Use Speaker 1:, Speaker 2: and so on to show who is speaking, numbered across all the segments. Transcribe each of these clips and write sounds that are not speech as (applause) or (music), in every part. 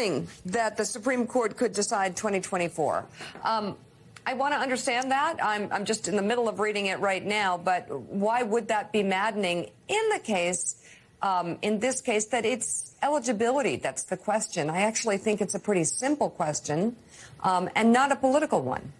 Speaker 1: assuming that the Supreme Court could decide 2024. Um, I want to understand that. I'm, I'm just in the middle of reading it right now, but why would that be maddening in the case? Um, in this case, that it's eligibility. That's the question. I actually think it's a pretty simple question um, and not a political one.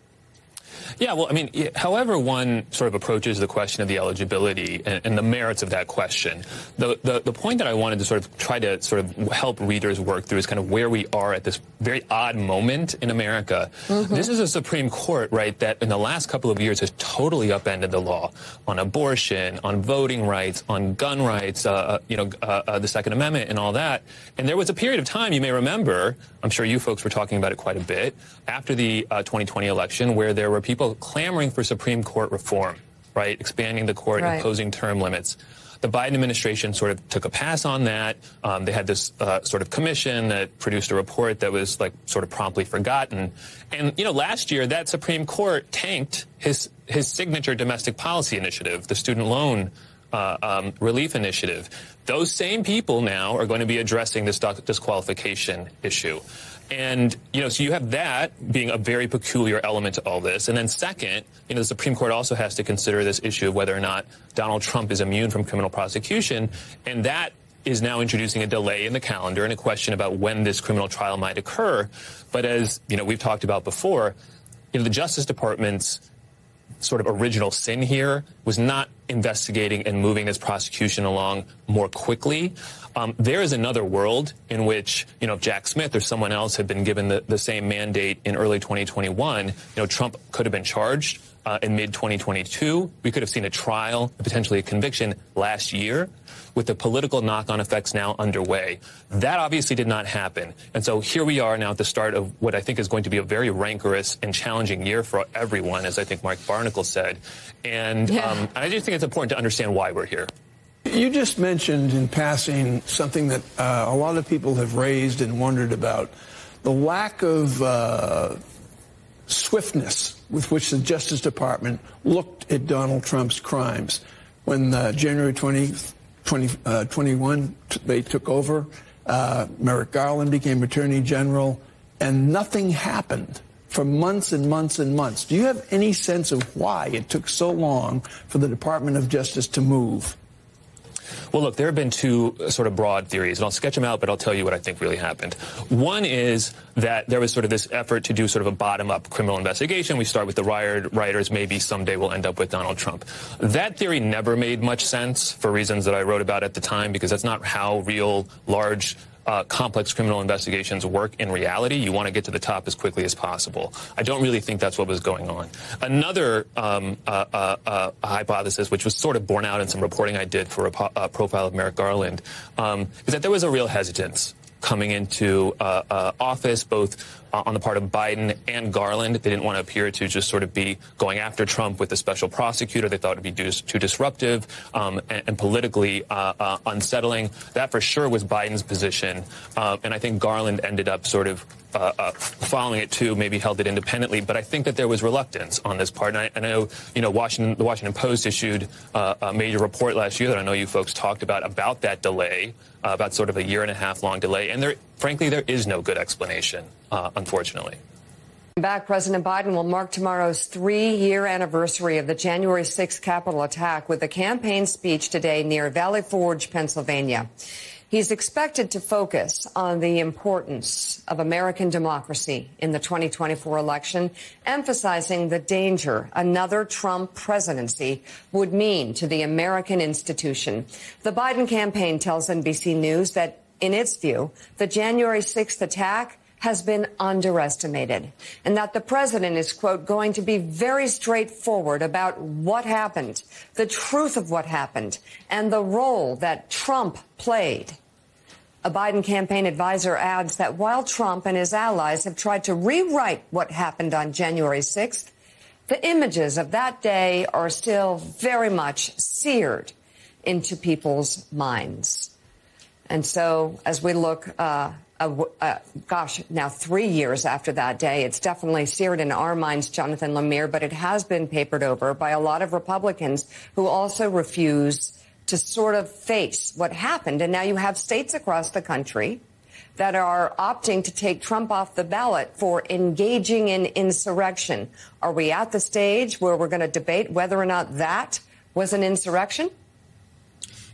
Speaker 2: Yeah, well, I mean, however one sort of approaches the question of the eligibility and, and the merits of that question, the, the, the point that I wanted to sort of try to sort of help readers work through is kind of where we are at this very odd moment in America. Mm-hmm. This is a Supreme Court, right, that in the last couple of years has totally upended the law on abortion, on voting rights, on gun rights, uh, uh you know, uh, uh, the Second Amendment and all that. And there was a period of time, you may remember, I'm sure you folks were talking about it quite a bit, after the 2020 uh, election where there were people clamoring for Supreme Court reform, right? Expanding the court, right. imposing term limits. The Biden administration sort of took a pass on that. Um, they had this uh, sort of commission that produced a report that was like sort of promptly forgotten. And you know, last year that Supreme Court tanked his his signature domestic policy initiative, the student loan uh, um, relief initiative. Those same people now are going to be addressing this disqualification issue. And, you know, so you have that being a very peculiar element to all this. And then second, you know, the Supreme Court also has to consider this issue of whether or not Donald Trump is immune from criminal prosecution. And that is now introducing a delay in the calendar and a question about when this criminal trial might occur. But as, you know, we've talked about before, you know, the Justice Department's sort of original sin here was not investigating and moving this prosecution along more quickly. Um, there is another world in which, you know, if Jack Smith or someone else had been given the, the same mandate in early 2021, you know, Trump could have been charged uh, in mid 2022. We could have seen a trial, potentially a conviction last year with the political knock-on effects now underway. That obviously did not happen. And so here we are now at the start of what I think is going to be a very rancorous and challenging year for everyone, as I think Mark Barnicle said. And, yeah. um, and I just think it's important to understand why we're here.
Speaker 3: You just mentioned in passing something that uh, a lot of people have raised and wondered about the lack of uh, swiftness with which the Justice Department looked at Donald Trump's crimes. When uh, January 20, 2021 uh, they took over, uh, Merrick Garland became Attorney General, and nothing happened for months and months and months. Do you have any sense of why it took so long for the Department of Justice to move?
Speaker 2: Well, look, there have been two sort of broad theories, and I'll sketch them out, but I'll tell you what I think really happened. One is that there was sort of this effort to do sort of a bottom-up criminal investigation. We start with the rioters. Maybe someday we'll end up with Donald Trump. That theory never made much sense for reasons that I wrote about at the time, because that's not how real large uh, complex criminal investigations work in reality. You want to get to the top as quickly as possible. I don't really think that's what was going on. Another um, uh, uh, uh hypothesis, which was sort of borne out in some reporting I did for a, a profile of Merrick Garland, um, is that there was a real hesitance coming into uh, uh, office, both uh, on the part of Biden and Garland. They didn't want to appear to just sort of be going after Trump with a special prosecutor. They thought it would be too disruptive um, and, and, politically uh, uh, unsettling. That for sure was Biden's position. Uh, and I think Garland ended up sort of uh, uh, following it too, maybe held it independently. But I think that there was reluctance on this part. And I, I know, you know, Washington, the Washington Post issued uh, a major report last year that I know you folks talked about about that delay, uh, about sort of a year and a half long delay. And there, frankly, there is no good explanation, uh, unfortunately.
Speaker 1: Back, President Biden will mark tomorrow's three year anniversary of the January 6th Capitol attack with a campaign speech today near Valley Forge, Pennsylvania. He's expected to focus on the importance of American democracy in the 2024 election, emphasizing the danger another Trump presidency would mean to the American institution. The Biden campaign tells NBC News that, in its view, the January 6th attack has been underestimated and that the president is, quote, going to be very straightforward about what happened, the truth of what happened, and the role that Trump played. A Biden campaign advisor adds that while Trump and his allies have tried to rewrite what happened on January 6th, the images of that day are still very much seared into people's minds. And so as we look uh, uh, uh, gosh, now three years after that day. It's definitely seared in our minds, Jonathan Lemire, but it has been papered over by a lot of Republicans who also refuse to sort of face what happened. And now you have states across the country that are opting to take Trump off the ballot for engaging in insurrection. Are we at the stage where we're going to debate whether or not that was an insurrection?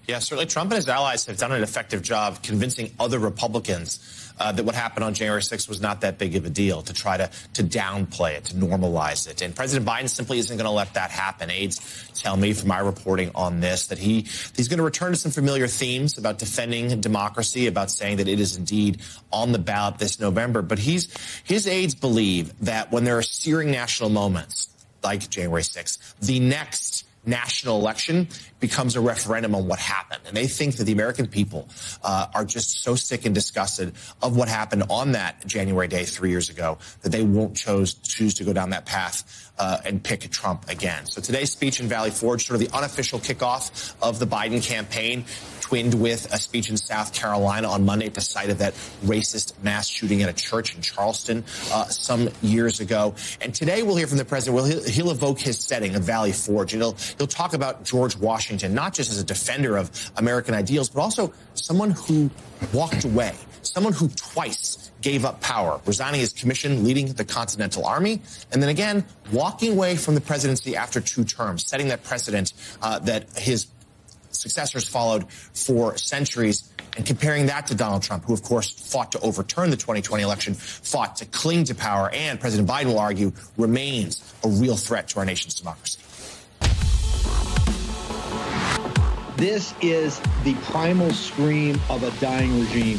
Speaker 4: Yeah, certainly Trump and his allies have done an effective job convincing other Republicans uh, that what happened on January 6th was not that big of a deal, to try to, to downplay it, to normalize it. And President Biden simply isn't going to let that happen. Aides tell me from my reporting on this that he he's going to return to some familiar themes about defending democracy, about saying that it is indeed on the ballot this November. But he's his aides believe that when there are searing national moments like January 6th, the next national election becomes a referendum on what happened. And they think that the American people uh, are just so sick and disgusted of what happened on that January day three years ago that they won't chose, choose to go down that path uh, and pick Trump again. So today's speech in Valley Forge, sort of the unofficial kickoff of the Biden campaign, twinned with a speech in South Carolina on Monday at the site of that racist mass shooting at a church in Charleston uh, some years ago. And today we'll hear from the president. Well, he'll, he'll evoke his setting of Valley Forge, and he'll he'll talk about George Washington, not just as a defender of American ideals, but also someone who walked away, someone who twice gave up power, resigning his commission, leading the Continental Army, and then again walking away from the presidency after two terms, setting that precedent uh, that his successors followed for centuries and comparing that to Donald Trump, who, of course, fought to overturn the 2020 election, fought to cling to power, and President Biden will argue remains a real threat to our nation's democracy.
Speaker 5: This is the primal scream of a dying regime.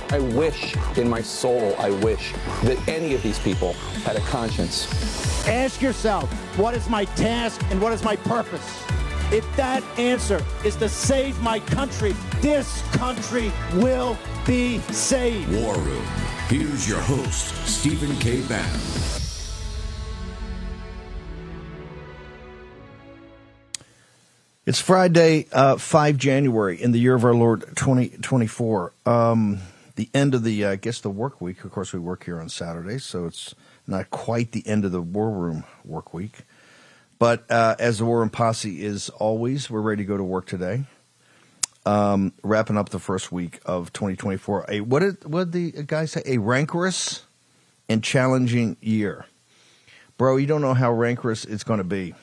Speaker 6: I wish in my soul, I wish that any of these people had a conscience.
Speaker 7: Ask yourself, what is my task and what is my purpose? If that answer is to save my country, this country will be saved.
Speaker 8: War Room. Here's your host, Stephen K. Bannon.
Speaker 9: It's Friday, uh, 5 January in the year of our Lord 2024. Um, the end of the, uh, I guess, the work week. Of course, we work here on Saturdays, so it's not quite the end of the War Room work week. But uh, as the War Room Posse is always, we're ready to go to work today. Um, wrapping up the first week of 2024. A, what did what did the guy say? A rancorous and challenging year. Bro, you don't know how rancorous it's going to be,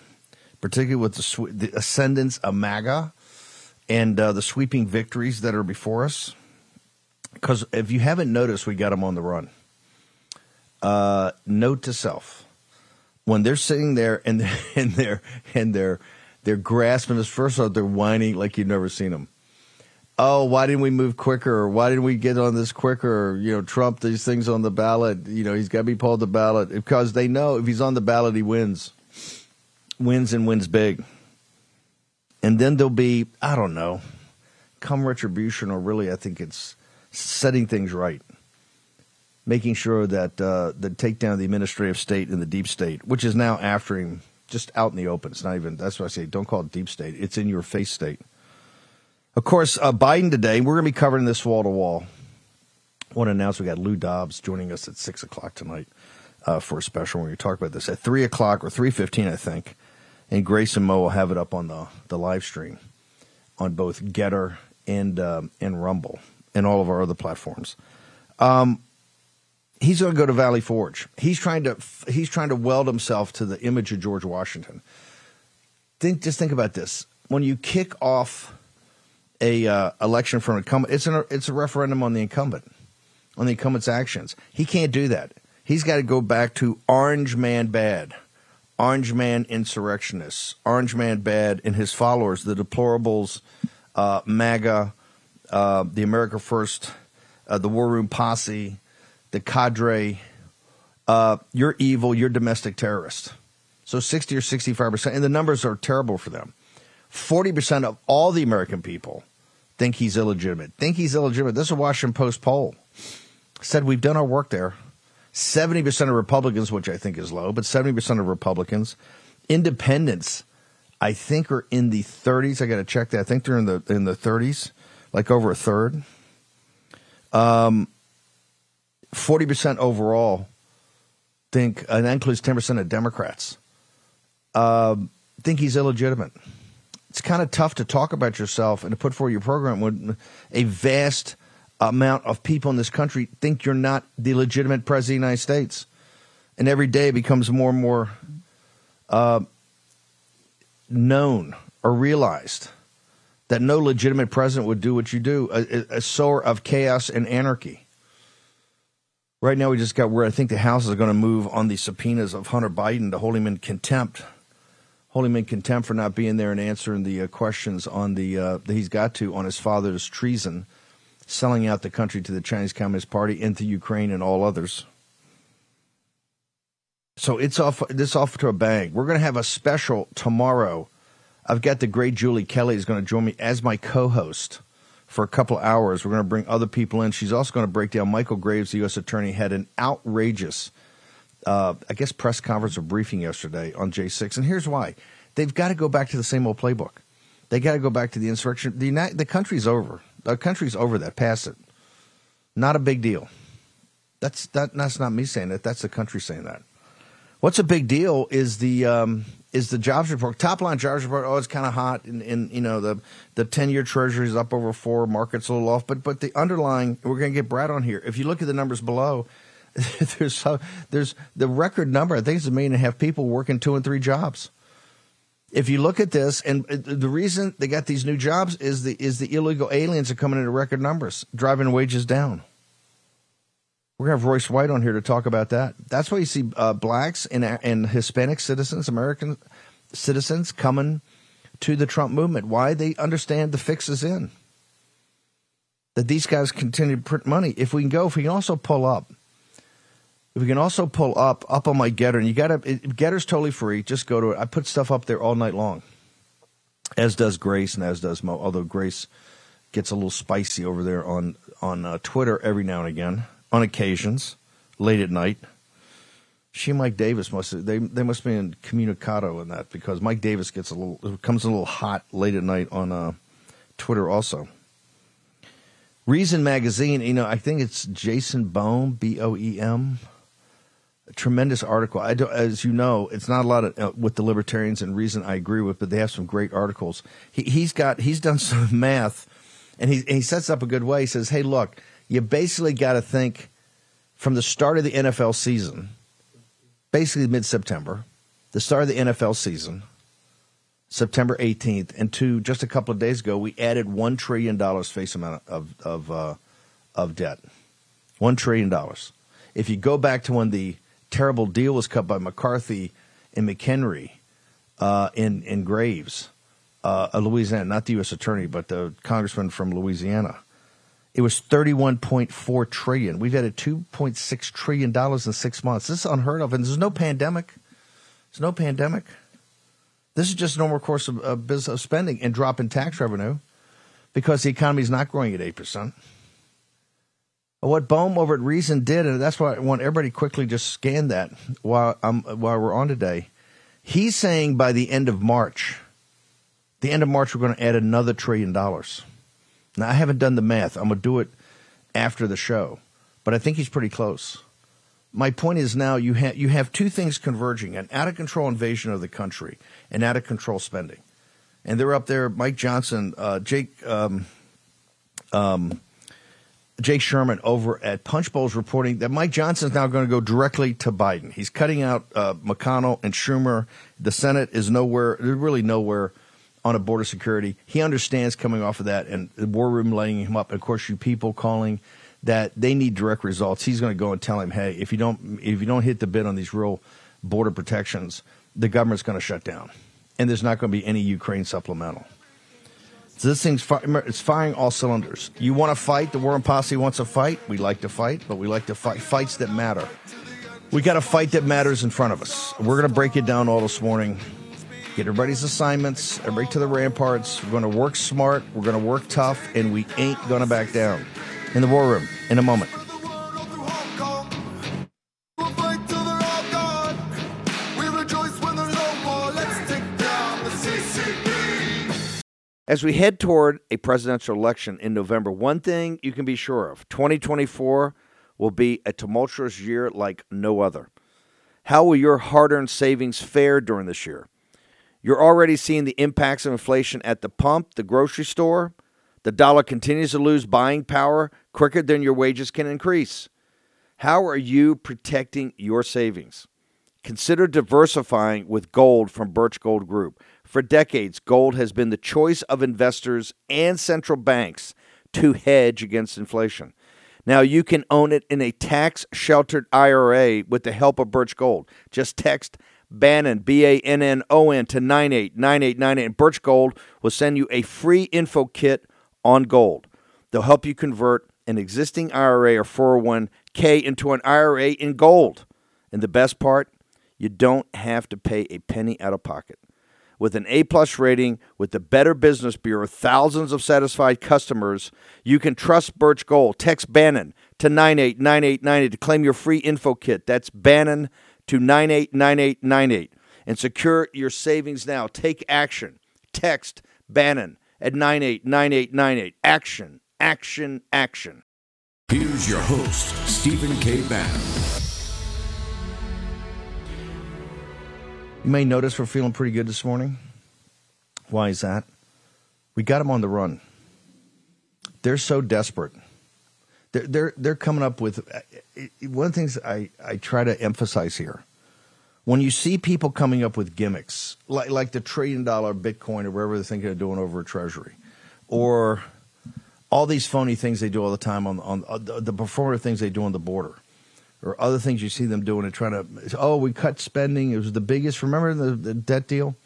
Speaker 9: particularly with the, the ascendance of MAGA and uh, the sweeping victories that are before us. Because if you haven't noticed, we got them on the run. Uh, note to self: when they're sitting there and they're, (laughs) and they're and they're they're grasping this. First off, they're whining like you've never seen them. Oh, why didn't we move quicker? Or why didn't we get on this quicker? Or, you know, Trump these things on the ballot. You know, he's got to be pulled the ballot because they know if he's on the ballot, he wins, wins and wins big. And then there'll be I don't know, come retribution, or really, I think it's setting things right, making sure that uh, the takedown of the administrative state and the deep state, which is now after him, just out in the open. It's not even. That's why I say don't call it deep state. It's in your face state. Of course, uh, Biden today. We're going to be covering this wall to wall. Want to announce we got Lou Dobbs joining us at six o'clock tonight uh, for a special. When we talk about this at three o'clock or three fifteen, I think. And Grace and Mo will have it up on the the live stream on both GETTR and um, and Rumble and all of our other platforms. Um, he's going to go to Valley Forge. He's trying to he's trying to weld himself to the image of George Washington. Think just think about this: when you kick off a uh, election from an incumbent, it's an it's a referendum on the incumbent, on the incumbent's actions. He can't do that. He's got to go back to Orange Man bad, Orange Man insurrectionists, Orange Man bad, and his followers, the deplorables, uh, MAGA uh, the America First, uh, the War Room Posse, the cadre. Uh, you're evil. You're domestic terrorist. So 60 or 65 percent, and the numbers are terrible for them. 40 percent of all the American people think he's illegitimate. Think he's illegitimate. This is a Washington Post poll. Said we've done our work there. 70 percent of Republicans, which I think is low, but 70 percent of Republicans, independents I think are in the 30s. I got to check that. I think they're in the in the 30s, like over a third. Um, 40% overall think, and that includes 10% of Democrats, uh, think he's illegitimate. It's kind of tough to talk about yourself and to put forward your program when a vast amount of people in this country think you're not the legitimate president of the United States. And every day it becomes more and more uh, known or realized that no legitimate president would do what you do a, a sower of chaos and anarchy. Right now, we just got where I think the House is going to move on the subpoenas of Hunter Biden to hold him in contempt. Hold him in contempt for not being there and answering the uh, questions on the uh, that he's got to on his father's treason, selling out the country to the Chinese Communist Party, into Ukraine and all others. So it's off. This off to a bang. We're going to have a special tomorrow. I've got the great Julie Kelly is going to join me as my co-host for a couple hours. We're going to bring other people in. She's also going to break down Michael Graves, the U.S. attorney, had an outrageous, uh, I guess, press conference or briefing yesterday on J6. And here's why they've got to go back to the same old playbook. They got to go back to the insurrection. The, United, the country's over. The country's over that. Pass it. Not a big deal. That's that. That's not me saying that. That's the country saying that. What's a big deal is the um, is the jobs report. Top line jobs report. Oh, it's kind of hot, and, and you know the the ten year Treasury is up over four. Market's a little off, but but the underlying. We're going to get Brad on here. If you look at the numbers below, (laughs) there's so, there's the record number. I think it's a million and a half people working two and three jobs. If you look at this, and uh, the reason they got these new jobs is the is the illegal aliens are coming into record numbers, driving wages down. We're to have Royce White on here to talk about that. That's why you see uh, blacks and, and Hispanic citizens, American citizens, coming to the Trump movement. Why? They understand the fix is in. That these guys continue to print money. If we can go, if we can also pull up, if we can also pull up, up on my GETTR, and you got to, GETTR's totally free. Just go to it. I put stuff up there all night long, as does Grace and as does Mo. Although Grace gets a little spicy over there on on uh, Twitter every now and again on occasions, late at night. She and Mike Davis must have, they they must be in communicado in that because Mike Davis gets a little comes a little hot late at night on uh, Twitter also. Reason magazine, you know, I think it's Jason Boehm, B O E M. Tremendous article. I do, as you know, it's not a lot of, uh, with the libertarians and Reason I agree with, but they have some great articles. He, he's got he's done some (laughs) math, and he he sets up a good way. He says, "Hey, look, you basically got to think from the start of the NFL season, basically mid September, the start of the NFL season, September 18th, and to just a couple of days ago, we added $1 trillion face amount of, of, uh, of debt. $1 trillion. If you go back to when the terrible deal was cut by McCarthy and McHenry uh, in, in Graves, uh, Louisiana, not the U.S. attorney, but the congressman from Louisiana it was 31.4 trillion. We've added 2.6 trillion dollars in 6 months. This is unheard of and there's no pandemic. There's no pandemic. This is just normal course of, of business spending and drop in tax revenue because the economy is not growing at 8%. What Boehm over at Reason did, and that's why I want everybody quickly just scan that while, um, while we're on today. He's saying by the end of March, the end of March, we're going to add another trillion dollars. Now, I haven't done the math. I'm to do it after the show, but I think he's pretty close. My point is now you, ha- you have two things converging an out of control invasion of the country and out of control spending. And they're up there, Mike Johnson, uh, Jake. Um, um, Jake Sherman over at Punchbowl is reporting that Mike Johnson is now going to go directly to Biden. He's cutting out uh, McConnell and Schumer. The Senate is nowhere, really nowhere on a border security. He understands coming off of that and the war room laying him up. And of course, you people calling that they need direct results. He's going to go and tell him, hey, if you don't if you don't hit the bid on these real border protections, the government's going to shut down, and there's not going to be any Ukraine supplemental. So this thing's it's firing all cylinders. You want to fight? The War Room Posse wants to fight. We like to fight, but we like to fight fights that matter. We got a fight that matters in front of us. We're going to break it down all this morning get everybody's assignments, everybody to the ramparts. We're going to work smart, we're going to work tough, and we ain't going to back down. In the war room, in a moment. As we head toward a presidential election in November, one thing you can be sure of 2024 will be a tumultuous year like no other. How will your hard earned savings fare during this year? You're already seeing the impacts of inflation at the pump, the grocery store. The dollar continues to lose buying power quicker than your wages can increase. How are you protecting your savings? Consider diversifying with gold from Birch Gold Group. For decades, gold has been the choice of investors and central banks to hedge against inflation. Now you can own it in a tax sheltered IRA with the help of Birch Gold. Just text Bannon, B A N N O N, to 989898. And Birch Gold will send you a free info kit on gold. They'll help you convert an existing IRA or 401k into an IRA in gold. And the best part, you don't have to pay a penny out of pocket. With an A plus rating with the Better Business Bureau, thousands of satisfied customers, you can trust Birch Gold. Text Bannon to 989898 to claim your free info kit. That's Bannon to 989898 and secure your savings now. Take action. Text Bannon at 989898. Action, action, action.
Speaker 8: Here's your host, Stephen K. Bannon.
Speaker 9: You may notice we're feeling pretty good this morning. Why is that? We got them on the run. They're so desperate. They're they're, they're coming up with uh, one of the things I, I try to emphasize here. When you see people coming up with gimmicks like like the trillion dollar Bitcoin or whatever they're thinking of doing over a treasury, or all these phony things they do all the time on on uh, the, the performative things they do on the border or other things you see them doing and trying to, oh, we cut spending. It was the biggest. Remember the, the debt deal?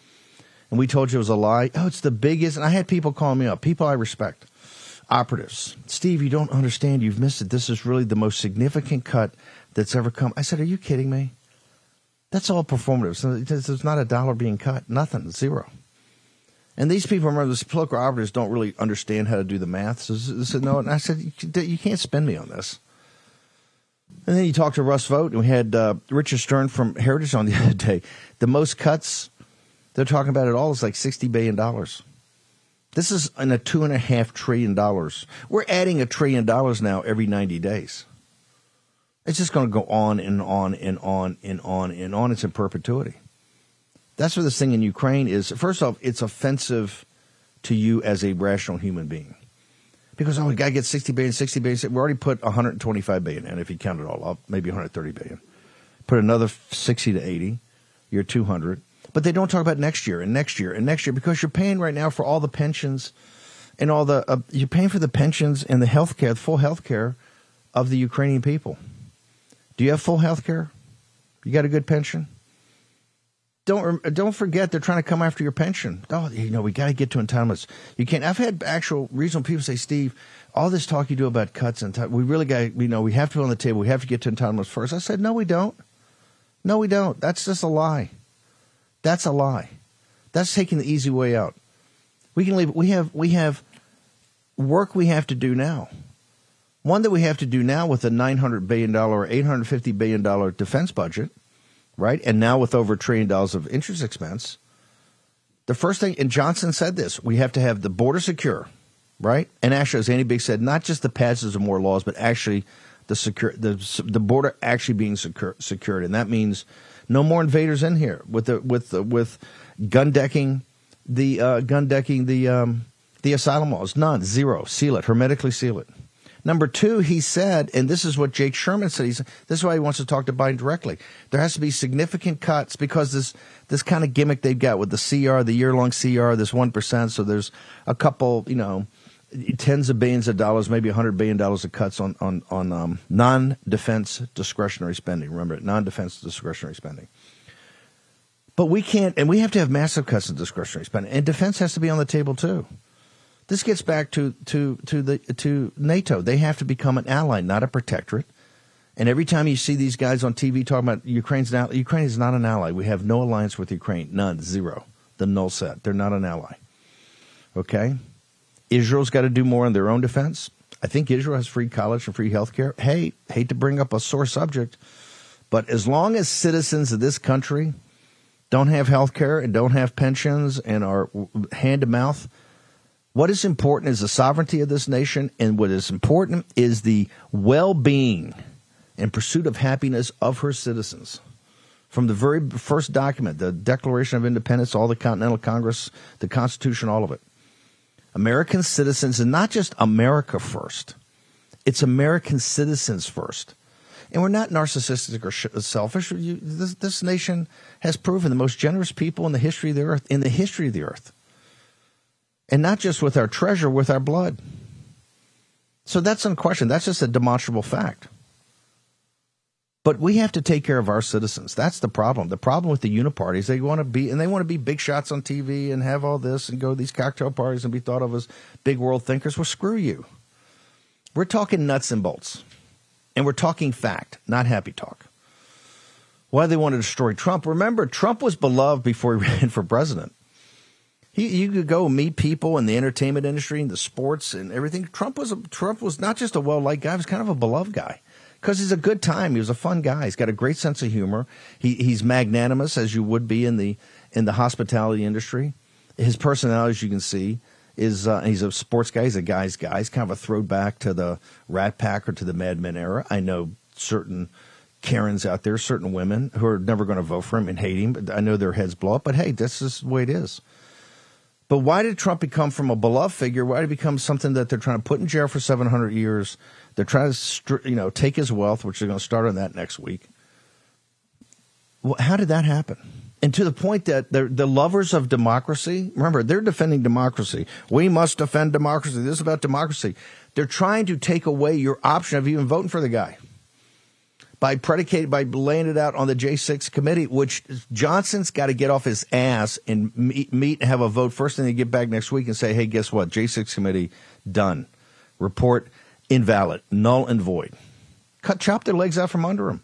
Speaker 9: And we told you it was a lie. Oh, it's the biggest. And I had people call me up, people I respect, operatives. Steve, you don't understand. You've missed it. This is really the most significant cut that's ever come. I said, are you kidding me? That's all performative. So there's not a dollar being cut. Nothing. Zero. And these people, remember, the political operatives don't really understand how to do the math. So they said, no. And I said, you can't spend me on this. And then you talked to Russ Vought, and we had uh, Richard Stern from Heritage on the (laughs) other day. The most cuts they're talking about it all is like $60 billion. This is in a $2.5 trillion. We're adding a trillion dollars now every 90 days. It's just going to go on and on and on and on and on. It's in perpetuity. That's what this thing in Ukraine is. First off, it's offensive to you as a rational human being because oh, we got to get 60 billion, 60 billion. We already put 125 billion in if you count it all up, maybe 130 billion. Put another 60 to 80, you're 200. But they don't talk about next year and next year and next year because you're paying right now for all the pensions and all the uh, you're paying for the pensions and the health care, the full health care of the Ukrainian people. Do you have full health care? You got a good pension? don't don't forget they're trying to come after your pension. Oh, you know we got to get to entitlements. You can't. I've had actual reasonable people say, Steve, all this talk you do about cuts and we really got you know we have to be on the table. We have to get to entitlements first. I said, no, we don't. No, we don't. That's just a lie. That's a lie. That's taking the easy way out. We can leave. We have we have work we have to do now. One that we have to do now with a nine hundred billion dollar or eight hundred fifty billion dollar defense budget right? And now with over a trillion dollars of interest expense, the first thing, and Johnson said this, we have to have the border secure, right? And actually, as Andy Biggs said, not just the passage of more laws, but actually the secure the the border actually being secure, secured, and that means no more invaders in here with the with the, with gun decking the uh, gun decking the um, the asylum laws. None, zero. Seal it, hermetically seal it. Number two, he said, and this is what Jake Sherman said. He's, this is why he wants to talk to Biden directly. There has to be significant cuts because this this kind of gimmick they've got with the CR, the year long CR, this one percent. So there's a couple, you know, tens of billions of dollars, maybe a hundred billion dollars of cuts on on on um, non defense discretionary spending. Remember, non defense discretionary spending. But we can't, and we have to have massive cuts in discretionary spending, and defense has to be on the table too. This gets back to, to, to, the, to NATO. They have to become an ally, not a protectorate. And every time you see these guys on TV talking about Ukraine's now, Ukraine is not an ally. We have no alliance with Ukraine. None. Zero. The null set. They're not an ally. Okay? Israel's got to do more in their own defense. I think Israel has free college and free health care. Hey, hate to bring up a sore subject, but as long as citizens of this country don't have health care and don't have pensions and are hand to mouth What is important is the sovereignty of this nation, and what is important is the well being and pursuit of happiness of her citizens. From the very first document, the Declaration of Independence, all the Continental Congress, the Constitution, all of it. American citizens, and not just America first, it's American citizens first. And we're not narcissistic or selfish. You, this, this nation has proven the most generous people in the history of the earth, in the history of the earth. And not just with our treasure, with our blood. So that's unquestioned. That's just a demonstrable fact. But we have to take care of our citizens. That's the problem. The problem with the uniparty is they want to be, and they want to be big shots on TV and have all this and go to these cocktail parties and be thought of as big world thinkers. Well, screw you. We're talking nuts and bolts. And we're talking fact, not happy talk. Why they want to destroy Trump? Remember, Trump was beloved before he (laughs) ran for president. He, you could go meet people in the entertainment industry and the sports and everything. Trump was a, Trump was not just a well liked guy; he was kind of a beloved guy because he's a good time. He was a fun guy. He's got a great sense of humor. He, he's magnanimous, as you would be in the in the hospitality industry. His personality, as you can see, is uh, he's a sports guy. He's a guy's guy. He's kind of a throwback to the Rat Pack or to the Mad Men era. I know certain Karens out there, certain women who are never going to vote for him and hate him. But I know their heads blow up. But hey, this is the way it is. But why did Trump become from a beloved figure? Why did he become something that they're trying to put in jail for 700 years? They're trying to, you know, take his wealth, which they're going to start on that next week. Well, how did that happen? And to the point that the lovers of democracy, remember, they're defending democracy. We must defend democracy. This is about democracy. They're trying to take away your option of even voting for the guy by predicating by laying it out on the J6 committee, which Johnson's got to get off his ass and meet, meet and have a vote first, and then get back next week and say, hey, guess what? J6 committee done. Report invalid, null and void. Cut, chop their legs out from under them.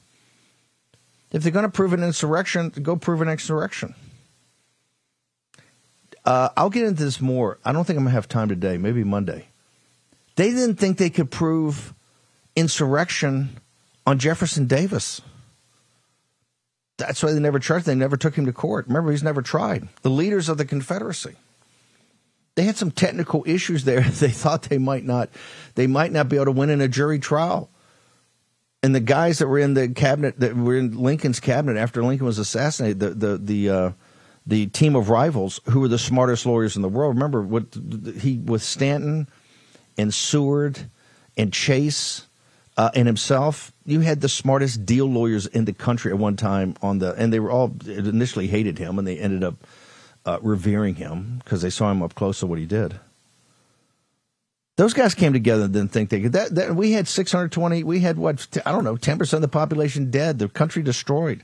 Speaker 9: If they're going to prove an insurrection, go prove an insurrection. Uh, I'll get into this more. I don't think I'm going to have time today. Maybe Monday. They didn't think they could prove insurrection on Jefferson Davis. That's why they never charged. They never took him to court. Remember, he's never tried. The leaders of the Confederacy. They had some technical issues there. (laughs) They thought they might not, they might not be able to win in a jury trial. And the guys that were in the cabinet, that were in Lincoln's cabinet after Lincoln was assassinated, the the the uh, the team of rivals who were the smartest lawyers in the world. Remember what he with Stanton and Seward and Chase uh, and himself, you had the smartest deal lawyers in the country at one time on the, and they were all initially hated him, and they ended up uh, revering him because they saw him up close to what he did. Those guys came together and didn't think they could. That, that we had 620. We had what I don't know, 10 percent of the population dead. The country destroyed.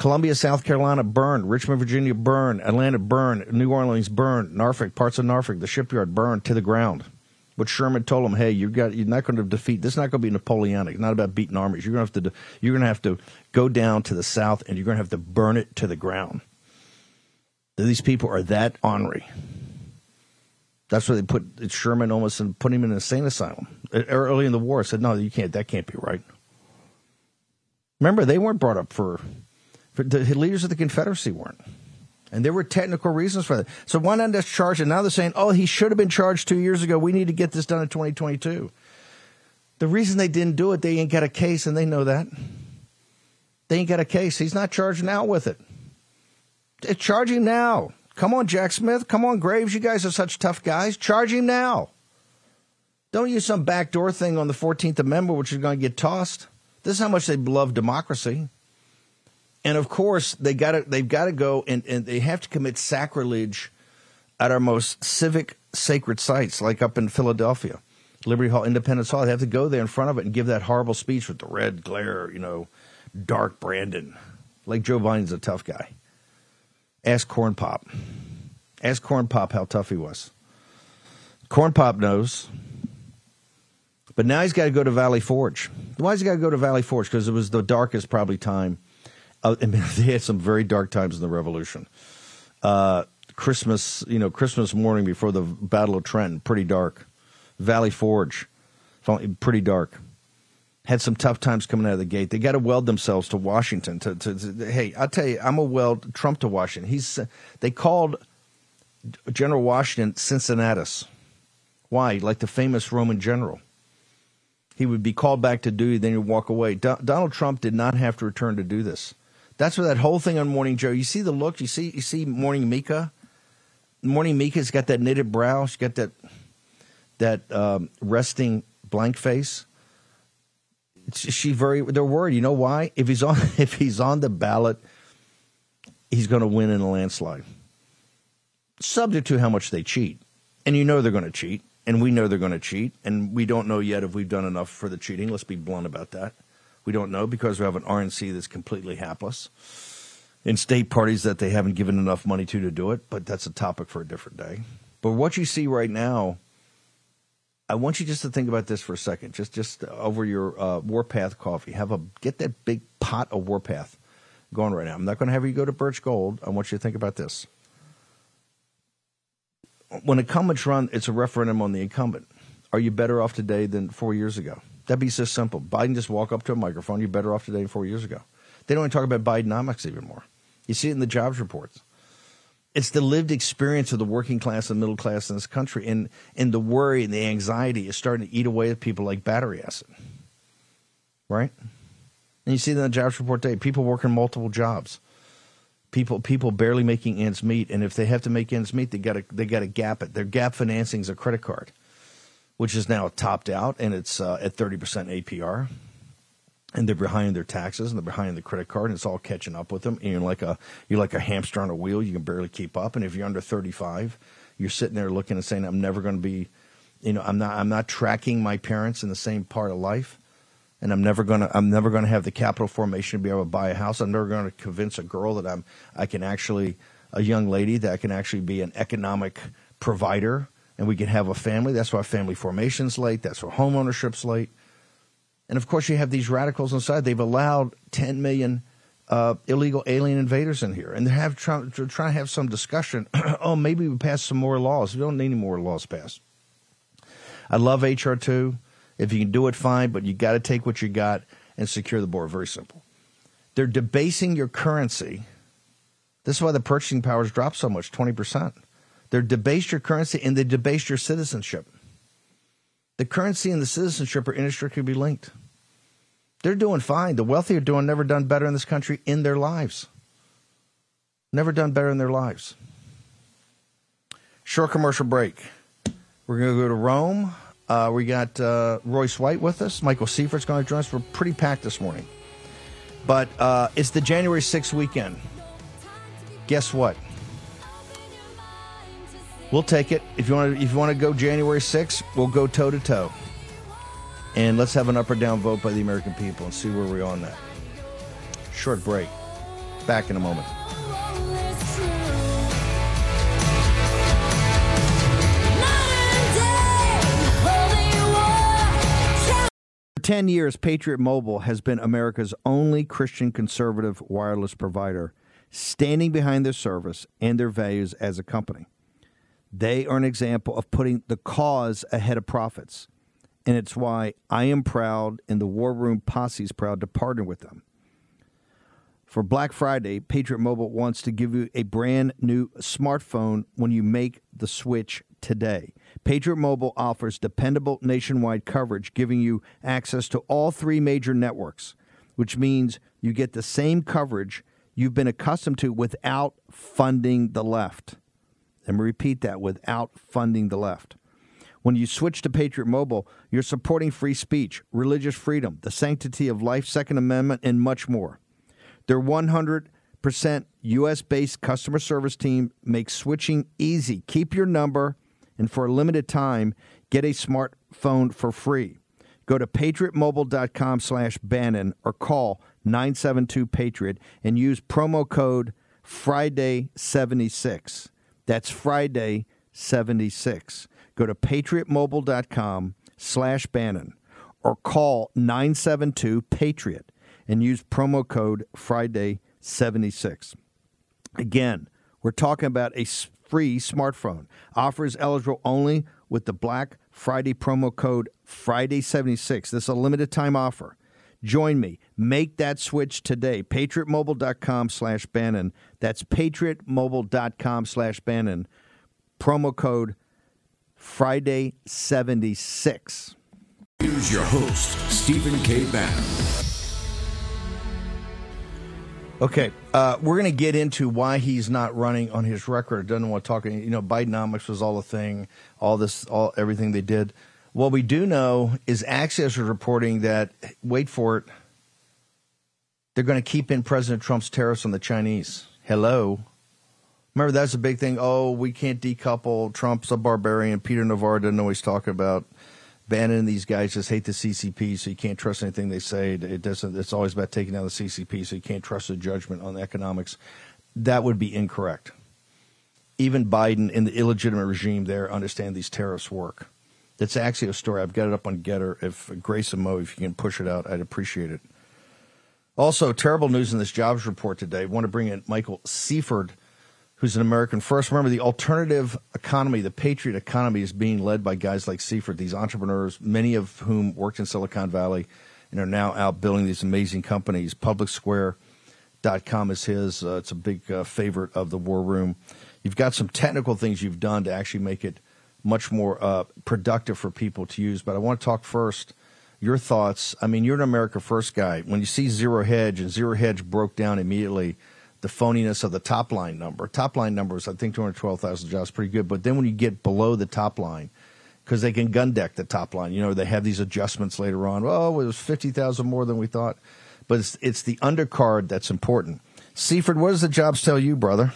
Speaker 9: Columbia, South Carolina burned. Richmond, Virginia burned. Atlanta burned. New Orleans burned. Norfolk, parts of Norfolk, the shipyard burned to the ground. But Sherman told them, "Hey, you got you're not going to defeat. This is not going to be Napoleonic. Not about beating armies. You're going to have to you're going to have to go down to the south and you're going to have to burn it to the ground." These people are that ornery. That's why they put Sherman almost and put him in an insane asylum er, early in the war. Said, "No, you can't. That can't be right." Remember, they weren't brought up for, for the leaders of the Confederacy weren't. And there were technical reasons for that. So one end is charged, and Now they're saying, oh, he should have been charged two years ago. We need to get this done in 2022. The reason they didn't do it, they ain't got a case, and they know that. They ain't got a case. He's not charged now with it. Charge him now. Come on, Jack Smith. Come on, Graves. You guys are such tough guys. Charge him now. Don't use some backdoor thing on the 14th Amendment, which is going to get tossed. This is how much they love democracy. And of course, they got they've got to go and, and they have to commit sacrilege at our most civic sacred sites, like up in Philadelphia, Liberty Hall, Independence Hall. They have to go there in front of it and give that horrible speech with the red glare, you know, dark Brandon. Like Joe Biden's a tough guy. Ask Corn Pop. Ask Corn Pop how tough he was. Corn Pop knows. But now he's got to go to Valley Forge. Why has he got to go to Valley Forge? Because it was the darkest probably time uh, I (laughs) mean, they had some very dark times in the Revolution. Uh, Christmas, you know, Christmas morning before the Battle of Trenton, pretty dark. Valley Forge, pretty dark. Had some tough times coming out of the gate. They got to weld themselves to Washington. To, to, to, hey, I'll tell you, I'm a weld Trump to Washington. He's they called General Washington Cincinnatus. Why? Like the famous Roman general. He would be called back to duty, then he'd walk away. Do- Donald Trump did not have to return to do this. That's where that whole thing on Morning Joe. You see the look. You see. You see Morning Mika. Morning Mika's got that knitted brow. She's got that that um, resting blank face. She very. They're worried. You know why? If he's on. (laughs) If he's on the ballot, he's going to win in a landslide. Subject to how much they cheat, and you know they're going to cheat and we know they're going to cheat, and we don't know yet if we've done enough for the cheating. Let's be blunt about that. We don't know because we have an RNC that's completely hapless, in state parties that they haven't given enough money to to do it. But that's a topic for a different day. But what you see right now, I want you just to think about this for a second. Just just over your uh, Warpath coffee, have a get that big pot of Warpath going right now. I'm not going to have you go to Birch Gold. I want you to think about this when incumbents run, it's a referendum on the incumbent. Are you better off today than four years ago? That'd be so simple. Biden just walk up to a microphone. You're better off today than four years ago. They don't even talk about Bidenomics anymore. You see it in the jobs reports. It's the lived experience of the working class and middle class in this country, and and the worry and the anxiety is starting to eat away at people like battery acid. Right? And you see that in the jobs report today. People working multiple jobs people people barely making ends meet, and if they have to make ends meet, they got to they got to gap it. Their gap financing is a credit card, which is now topped out, and it's uh, at thirty percent APR. And they're behind their taxes, and they're behind the credit card, and it's all catching up with them. And you're like a you're like a hamster on a wheel; you can barely keep up. And if you're under thirty five, you're sitting there looking and saying, "I'm never going to be." You know, I'm not. I'm not tracking my parents in the same part of life and I'm never gonna I'm never gonna have the capital formation to be able to buy a house. I'm never gonna convince a girl that I'm I can actually a young lady that I can actually be an economic provider and we can have a family. That's why family formation's late. That's why homeownership's late. And of course, you have these radicals inside. They've allowed 10 million uh, illegal alien invaders in here, and they have trying to try have some discussion. (clears throat) oh, maybe we pass some more laws. We don't need any more laws passed. I love HR two. If you can do it, fine, but you got to take what you got and secure the border. Very simple. They're debasing your currency. This is why the purchasing powers dropped so much 20%. They're debased your currency and they debased your citizenship. The currency and the citizenship are inextricably linked. They're doing fine. The wealthy are doing never done better in this country in their lives. Never done better in their lives. Short commercial break. We're going to go to Rome. Uh, we got uh, Royce White with us. Michael Seifert's going to join us. We're pretty packed this morning. But uh, it's the January 6th weekend. Guess what? We'll take it. If you want to, if you want to go January 6th, we'll go toe to toe. And let's have an up or down vote by the American people and see where we're on that. Short break. Back in a moment. For 10 years, Patriot Mobile has been America's only Christian conservative wireless provider, standing behind their service and their values as a company. They are an example of putting the cause ahead of profits. And it's why I am proud and the War Room Posse is proud to partner with them. For Black Friday, Patriot Mobile wants to give you a brand new smartphone when you make the switch today. Patriot Mobile offers dependable nationwide coverage, giving you access to all three major networks, which means you get the same coverage you've been accustomed to without funding the left. Let me repeat that without funding the left. When you switch to Patriot Mobile, you're supporting free speech, religious freedom, the sanctity of life, Second Amendment, and much more. Their 100% U.S. based customer service team makes switching easy. Keep your number and for a limited time, get a smartphone for free. Go to patriotmobile.com slash Bannon or call 972-PATRIOT and use promo code Friday76. That's Friday76. Go to patriotmobile.com slash Bannon or call 972-PATRIOT and use promo code Friday76. Again, we're talking about a free smartphone. Offer is eligible only with the Black Friday promo code Friday76. This is a limited time offer. Join me. Make that switch today. PatriotMobile.com slash Bannon. That's PatriotMobile.com slash Bannon. promo code Friday76.
Speaker 8: Here's your host, Stephen K. Bannon.
Speaker 9: Okay, uh, we're going to get into why he's not running on his record. Doesn't want to talk. You know, Bidenomics was all a thing. All this, all everything they did. What we do know is Axios is reporting that. Wait for it. They're going to keep in President Trump's tariffs on the Chinese. Hello. Remember that's a big thing. Oh, we can't decouple. Trump's a barbarian. Peter Navarro doesn't know what he's talking about. Bannon these guys just hate the CCP, so you can't trust anything they say. It doesn't. It's always about taking down the CCP, so you can't trust the judgment on economics. That would be incorrect. Even Biden and the illegitimate regime there understand these tariffs work. That's actually a story. I've got it up on GETTR. If Grace and Mo, if you can push it out, I'd appreciate it. Also, terrible news in this jobs report today. I want to bring in Michael Seifert who's an American first. Remember, the alternative economy, the patriot economy, is being led by guys like Seifert, these entrepreneurs, many of whom worked in Silicon Valley and are now out building these amazing companies. PublicSquare.com is his. Uh, it's a big uh, favorite of the War Room. You've got some technical things you've done to actually make it much more uh, productive for people to use. But I want to talk first your thoughts. I mean, you're an America First guy. When you see Zero Hedge and Zero Hedge broke down immediately – the phoniness of the top line number. Top line numbers, I think 212,000 jobs, pretty good. But then when you get below the top line, because they can gun deck the top line, you know, they have these adjustments later on. Oh, it was 50,000 more than we thought. But it's, it's the undercard that's important. Seifert, what does the jobs tell you, brother?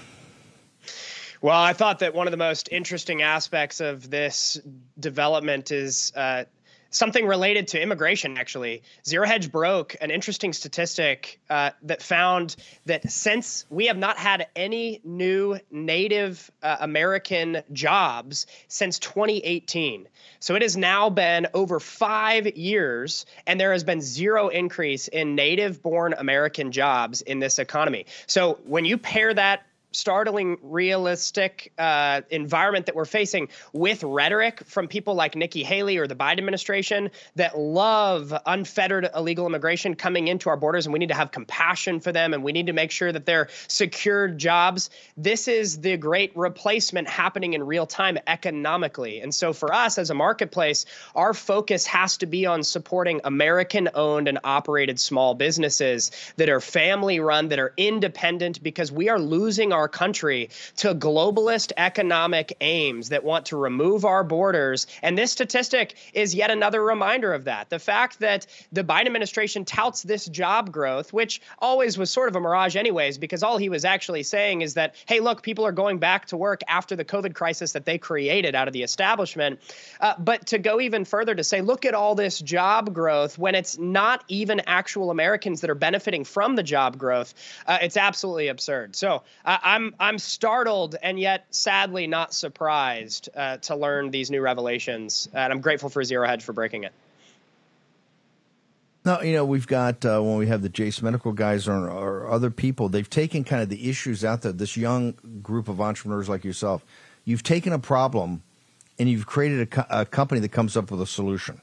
Speaker 10: Well, I thought that one of the most interesting aspects of this development is uh, something related to immigration, actually. Zero Hedge broke an interesting statistic uh, that found that since we have not had any new Native uh, American jobs since 2018. So it has now been over five years, and there has been zero increase in native born American jobs in this economy. So when you pair that startling realistic uh, environment that we're facing with rhetoric from people like Nikki Haley or the Biden administration that love unfettered illegal immigration coming into our borders, and we need to have compassion for them, and we need to make sure that they're secured jobs. This is the great replacement happening in real time economically. And so for us as a marketplace, our focus has to be on supporting American owned and operated small businesses that are family run, that are independent, because we are losing our our country to globalist economic aims that want to remove our borders. And this statistic is yet another reminder of that. The fact that the Biden administration touts this job growth, which always was sort of a mirage, anyways, because all he was actually saying is that, hey, look, people are going back to work after the COVID crisis that they created out of the establishment. Uh, but to go even further to say, look at all this job growth when it's not even actual Americans that are benefiting from the job growth, uh, it's absolutely absurd. So uh, I'm I'm startled and yet sadly not surprised uh, to learn these new revelations, and I'm grateful for Zero Hedge for breaking it.
Speaker 9: Now you know we've got uh, when we have the Jase Medical guys or, or, other people, they've taken kind of the issues out there. This young group of entrepreneurs like yourself, you've taken a problem and you've created a, co- a company that comes up with a solution.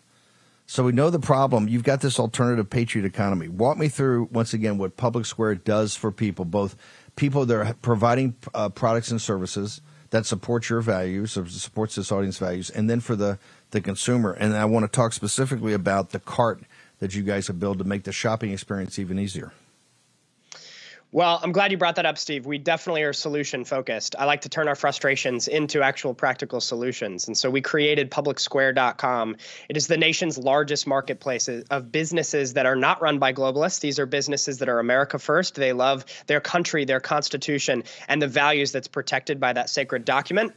Speaker 9: So we know the problem. You've got this alternative patriot economy. Walk me through once again what Public Square does for people, both people that are providing uh, products and services that support your values or supports this audience values, and then for the, the consumer. And I want to talk specifically about the cart that you guys have built to make the shopping experience even easier.
Speaker 10: Well, I'm glad you brought that up, Steve. We definitely are solution focused. I like to turn our frustrations into actual practical solutions. And so we created publicsquare.com. It is the nation's largest marketplace of businesses that are not run by globalists. These are businesses that are America first. They love their country, their constitution, and the values that's protected by that sacred document.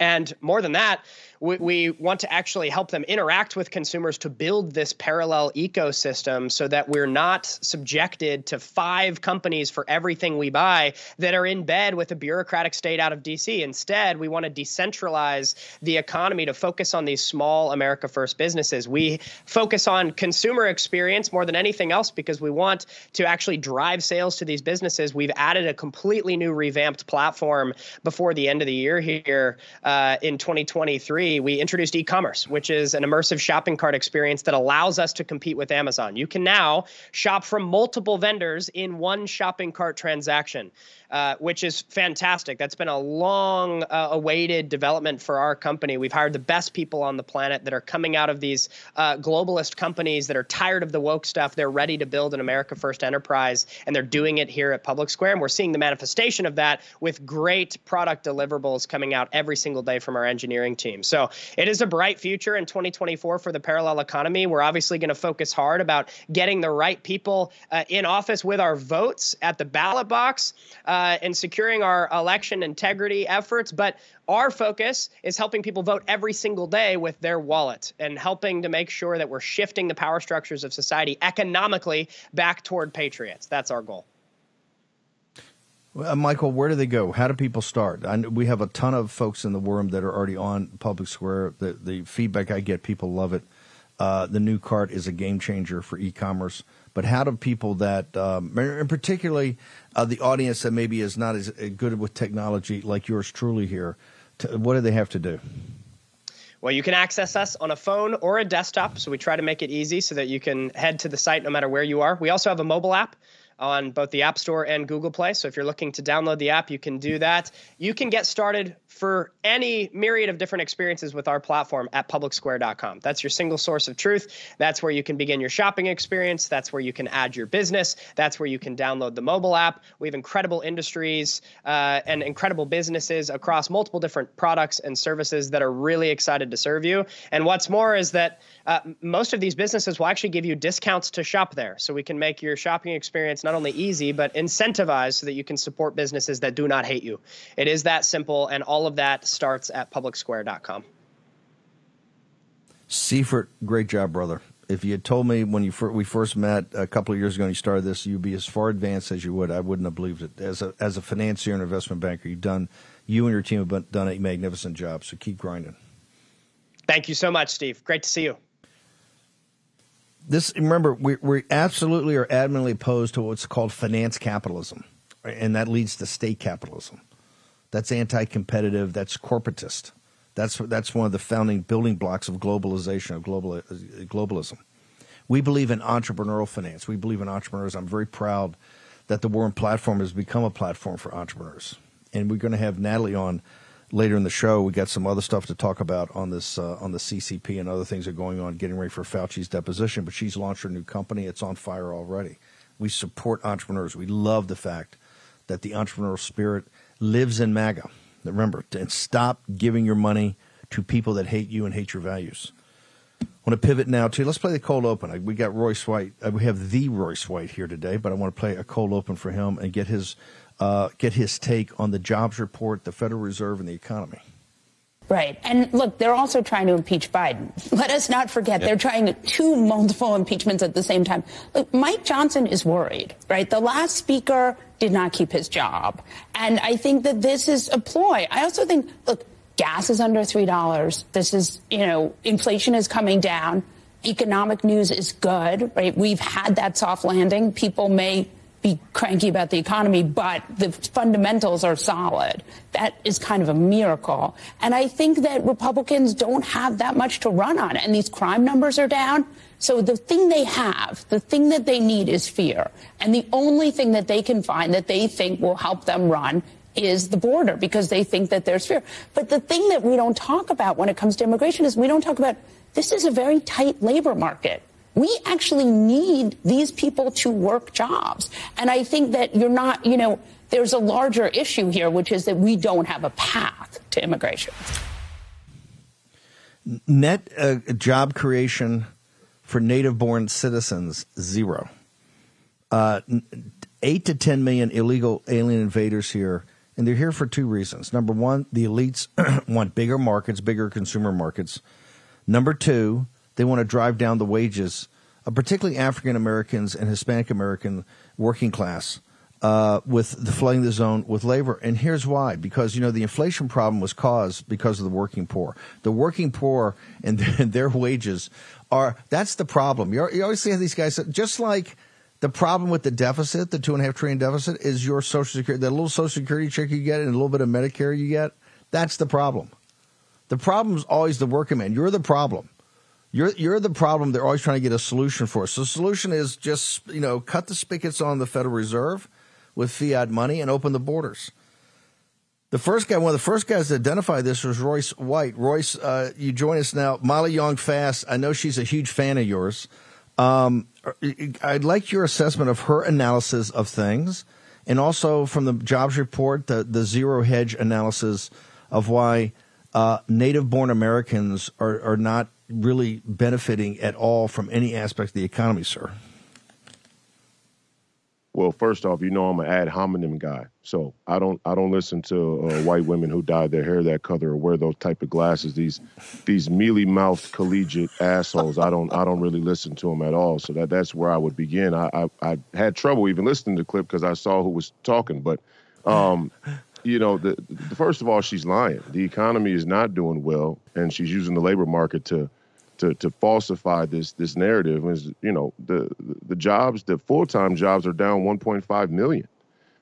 Speaker 10: And more than that, we, we want to actually help them interact with consumers to build this parallel ecosystem so that we're not subjected to five companies for everything we buy that are in bed with a bureaucratic state out of DC. Instead, we want to decentralize the economy to focus on these small America First businesses. We focus on consumer experience more than anything else because we want to actually drive sales to these businesses. We've added a completely new revamped platform before the end of the year here uh, in 2023, we introduced e-commerce, which is an immersive shopping cart experience that allows us to compete with Amazon. You can now shop from multiple vendors in one shopping cart transaction. Uh, which is fantastic. That's been a long uh, awaited development for our company. We've hired the best people on the planet that are coming out of these uh, globalist companies that are tired of the woke stuff. They're ready to build an America First enterprise, and they're doing it here at Public Square. And we're seeing the manifestation of that with great product deliverables coming out every single day from our engineering team. So it is a bright future in 2024 for the parallel economy. We're obviously going to focus hard about getting the right people uh, in office with our votes at the ballot box. Uh, uh, and securing our election integrity efforts. But our focus is helping people vote every single day with their wallet and helping to make sure that we're shifting the power structures of society economically back toward patriots. That's our goal.
Speaker 9: Uh, Michael, where do they go? How do people start? I, we have a ton of folks in the worm that are already on Public Square. The, the feedback I get, people love it. Uh, the new cart is a game changer for e-commerce. But how do people that, um, and particularly uh, the audience that maybe is not as good with technology like yours truly here, to, what do they have to do?
Speaker 10: Well, you can access us on a phone or a desktop. So we try to make it easy so that you can head to the site no matter where you are. We also have a mobile app on both the App Store and Google Play. So if you're looking to download the app, you can do that. You can get started for any myriad of different experiences with our platform at publicsquare.com. That's your single source of truth. That's where you can begin your shopping experience. That's where you can add your business. That's where you can download the mobile app. We have incredible industries uh, and incredible businesses across multiple different products and services that are really excited to serve you. And what's more is that uh, most of these businesses will actually give you discounts to shop there. So we can make your shopping experience not only easy, but incentivized so that you can support businesses that do not hate you. It is that simple, and all of that starts at publicsquare.com.
Speaker 9: Seifert, great job, brother. If you had told me when you fir- we first met a couple of years ago and you started this, you'd be as far advanced as you would. I wouldn't have believed it. As a as a financier and investment banker, you've done you and your team have done a magnificent job. So keep grinding.
Speaker 10: Thank you so much, Steve. Great to see you
Speaker 9: this remember we we absolutely are adamantly opposed to what's called finance capitalism, and that leads to state capitalism. That's anti-competitive. That's corporatist. That's that's one of the founding building blocks of globalization of global globalism. We believe in entrepreneurial finance. We believe in entrepreneurs. I'm very proud that the War Room Platform has become a platform for entrepreneurs, and we're going to have Natalie on later in the show, we got some other stuff to talk about on this uh, on the CCP and other things that are going on, getting ready for Fauci's deposition. But she's launched her new company; it's on fire already. We support entrepreneurs. We love the fact that the entrepreneurial spirit lives in MAGA. Remember, and stop giving your money to people that hate you and hate your values. I want to pivot now to let's play the cold open. We got Royce White. Uh, we have the Royce White here today, but I want to play a cold open for him and get his uh, get his take on the jobs report, the Federal Reserve, and the economy.
Speaker 11: Right. And look, they're also trying to impeach Biden. (laughs) Let us not forget yep. they're trying two multiple impeachments at the same time. Look, Mike Johnson is worried, right? The last speaker did not keep his job. And I think that this is a ploy. I also think, look, gas is under $3. This is, you know, inflation is coming down. Economic news is good, right? We've had that soft landing. People may be cranky about the economy, but the fundamentals are solid. That is kind of a miracle. And I think that Republicans don't have that much to run on. And these crime numbers are down. So the thing they have, the thing that they need is fear. And the only thing that they can find that they think will help them run is the border because they think that there's fear. But the thing that we don't talk about when it comes to immigration is we don't talk about this is a very tight labor market we actually need these people to work jobs. And I think that you're not, you know, there's a larger issue here, which is that we don't have a path to immigration.
Speaker 9: Net uh, job creation for native born citizens, zero. Uh, eight to 10 million illegal alien invaders here. And they're here for two reasons. Number one, the elites (clears throat) want bigger markets, bigger consumer markets. Number two, they want to drive down the wages, uh, particularly African Americans and Hispanic American working class. Uh, with the flooding the zone with labor. And here's why. Because, you know, the inflation problem was caused because of the working poor. The working poor and (laughs) their wages are, that's the problem. You, you always see these guys, just like the problem with the deficit, the two and a half trillion deficit, is your social security, that little social security check you get and a little bit of Medicare you get. That's the problem. The problem's always the working man. You're the problem. You're you're the problem. They're always trying to get a solution for. So the solution is just you know cut the spigots on the Federal Reserve with fiat money and open the borders. The first guy, one of the first guys to identify this was Royce White. Royce, uh, you join us now. Molly Jong-Fast. I know she's a huge fan of yours. Um, I'd like your assessment of her analysis of things, and also from the jobs report, the the zero hedge analysis of why uh, native-born Americans are are not really benefiting at all from any aspect of the economy, sir?
Speaker 12: Well, first off, you know I'm an ad hominem guy, so I don't I don't listen to uh, white women who dye their hair that color or wear those type of glasses. These these mealy mouthed collegiate assholes. I don't I don't really listen to them at all. So that that's where I would begin. I I, I had trouble even listening to the clip because I saw who was talking, but um, you know, the, the, first of all, she's lying. The economy is not doing well, and she's using the labor market to to to falsify this this narrative. Is you know the the jobs, the full time jobs are down 1.5 million.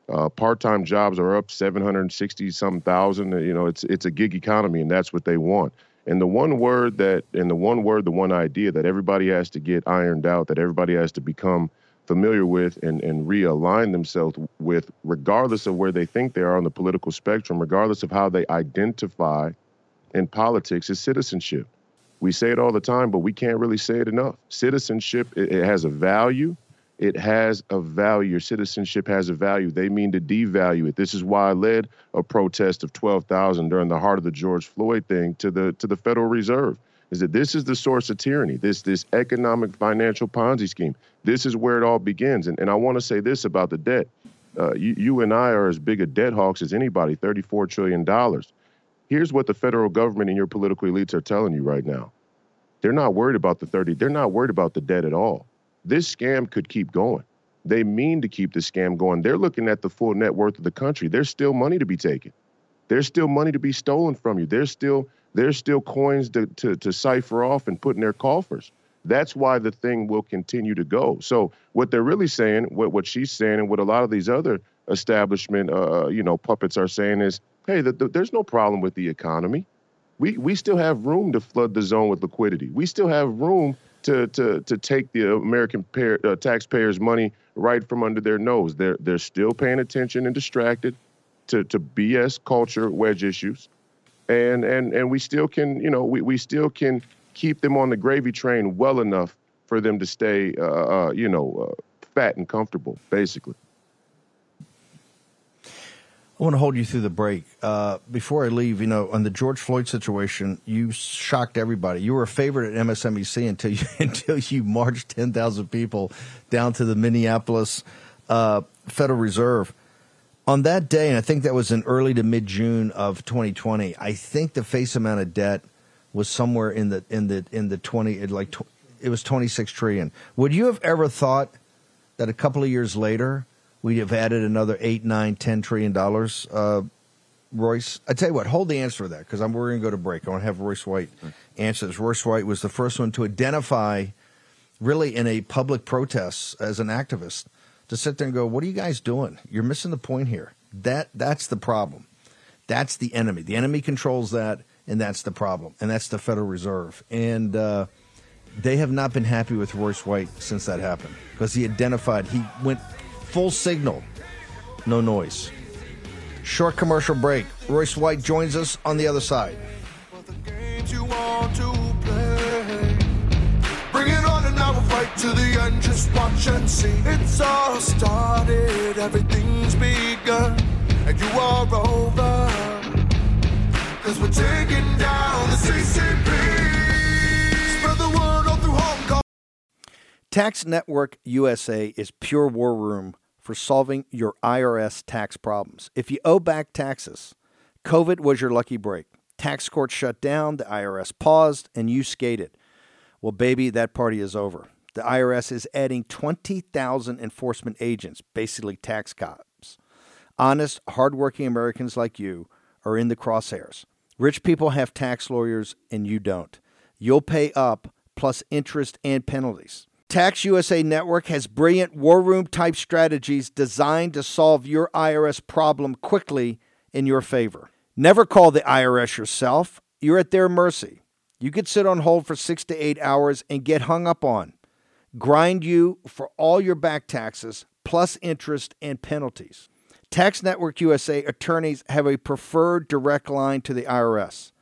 Speaker 12: Uh, part time jobs are up 760 some thousand. You know, it's it's a gig economy, and that's what they want. And the one word that, and the one word, the one idea that everybody has to get ironed out, that everybody has to become familiar with and, and realign themselves with, regardless of where they think they are on the political spectrum, regardless of how they identify in politics, is citizenship. We say it all the time, but we can't really say it enough. Citizenship, it, it has a value. It has a value. Your citizenship has a value. They mean to devalue it. This is why I led a protest of 12,000 during the heart of the George Floyd thing to the to the Federal Reserve is that this is the source of tyranny, this this economic financial Ponzi scheme. This is where it all begins. And, and I want to say this about the debt. Uh, you, you and I are as big a debt hawks as anybody, $34 trillion. Here's what the federal government and your political elites are telling you right now. They're not worried about the 30, they're not worried about the debt at all. This scam could keep going. They mean to keep the scam going. They're looking at the full net worth of the country. There's still money to be taken. There's still money to be stolen from you. There's still there's still coins to, to, to cipher off and put in their coffers. That's why the thing will continue to go. So what they're really saying, what, what she's saying, and what a lot of these other establishment, uh, you know, puppets are saying is, hey, the, the, there's no problem with the economy. We we still have room to flood the zone with liquidity. We still have room to to to take the American pair, uh, taxpayers' money right from under their nose. They're they're still paying attention and distracted to to BS culture wedge issues and and and we still can, you know, we, we still can keep them on the gravy train well enough for them to stay, uh, uh, you know, uh, fat and comfortable, basically.
Speaker 9: I want to hold you through the break. Uh, before I leave, you know, on the George Floyd situation, you shocked everybody. You were a favorite at MSNBC until you (laughs) until you marched ten thousand people down to the Minneapolis uh, Federal Reserve on that day, and I think that was in early to mid June of 2020. I think the face amount of debt was somewhere in the in the in the 20 like it was 26 trillion. Would you have ever thought that a couple of years later we'd have added another eight, nine, ten trillion dollars? Uh, Royce, I tell you what, hold the answer to that because I'm we're going to go to break. I want to have Royce White answer this. Royce White was the first one to identify, really, in a public protest as an activist to sit there and go, "What are you guys doing? You're missing the point here." That that's the problem. That's the enemy. The enemy controls that, and that's the problem. And that's the Federal Reserve. And uh, they have not been happy with Royce White since that happened because he identified he went full signal, no noise. Short commercial break. Royce White joins us on the other side. To the end, just watch and see. It's all started, everything's begun, and you are over. Cause we're taking down the CCP. Tax Network USA is pure war room for solving your IRS tax problems. If you owe back taxes, COVID was your lucky break. Tax court shut down, the IRS paused, and you skated. Well, baby, that party is over the IRS is adding 20,000 enforcement agents, basically tax cops. Honest, hardworking Americans like you are in the crosshairs. Rich people have tax lawyers and you don't. You'll pay up plus interest and penalties. Tax USA Network has brilliant war room type strategies designed to solve your IRS problem quickly in your favor. Never call the IRS yourself you're at their mercy. You could sit on hold for six to eight hours and get hung up on, grind you for all your back taxes, plus interest and penalties. Tax Network USA attorneys have a preferred direct line to the IRS.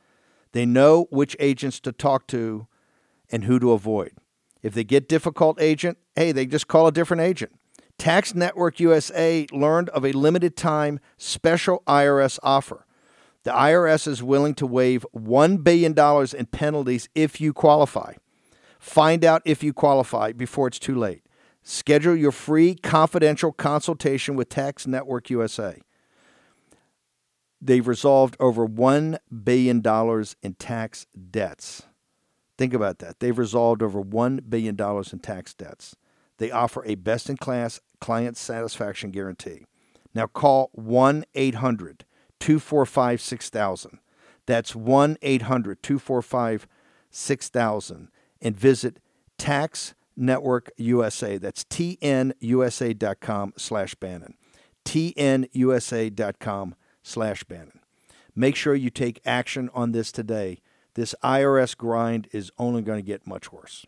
Speaker 9: They know which agents to talk to and who to avoid. If they get difficult agent, hey, they just call a different agent. Tax Network USA learned of a limited time special IRS offer. The IRS is willing to waive $1 billion in penalties if you qualify. Find out if you qualify before it's too late. Schedule your free confidential consultation with Tax Network USA. They've resolved over $1 billion in tax debts. Think about that. They've resolved over $1 billion in tax debts. They offer a best in class client satisfaction guarantee. Now call 1 800 245 6000. That's 1 800 245 6000 and visit Tax Network USA. That's tnusa.com slash Bannon. tnusa.com slash Bannon. Make sure you take action on this today. This IRS grind is only going to get much worse.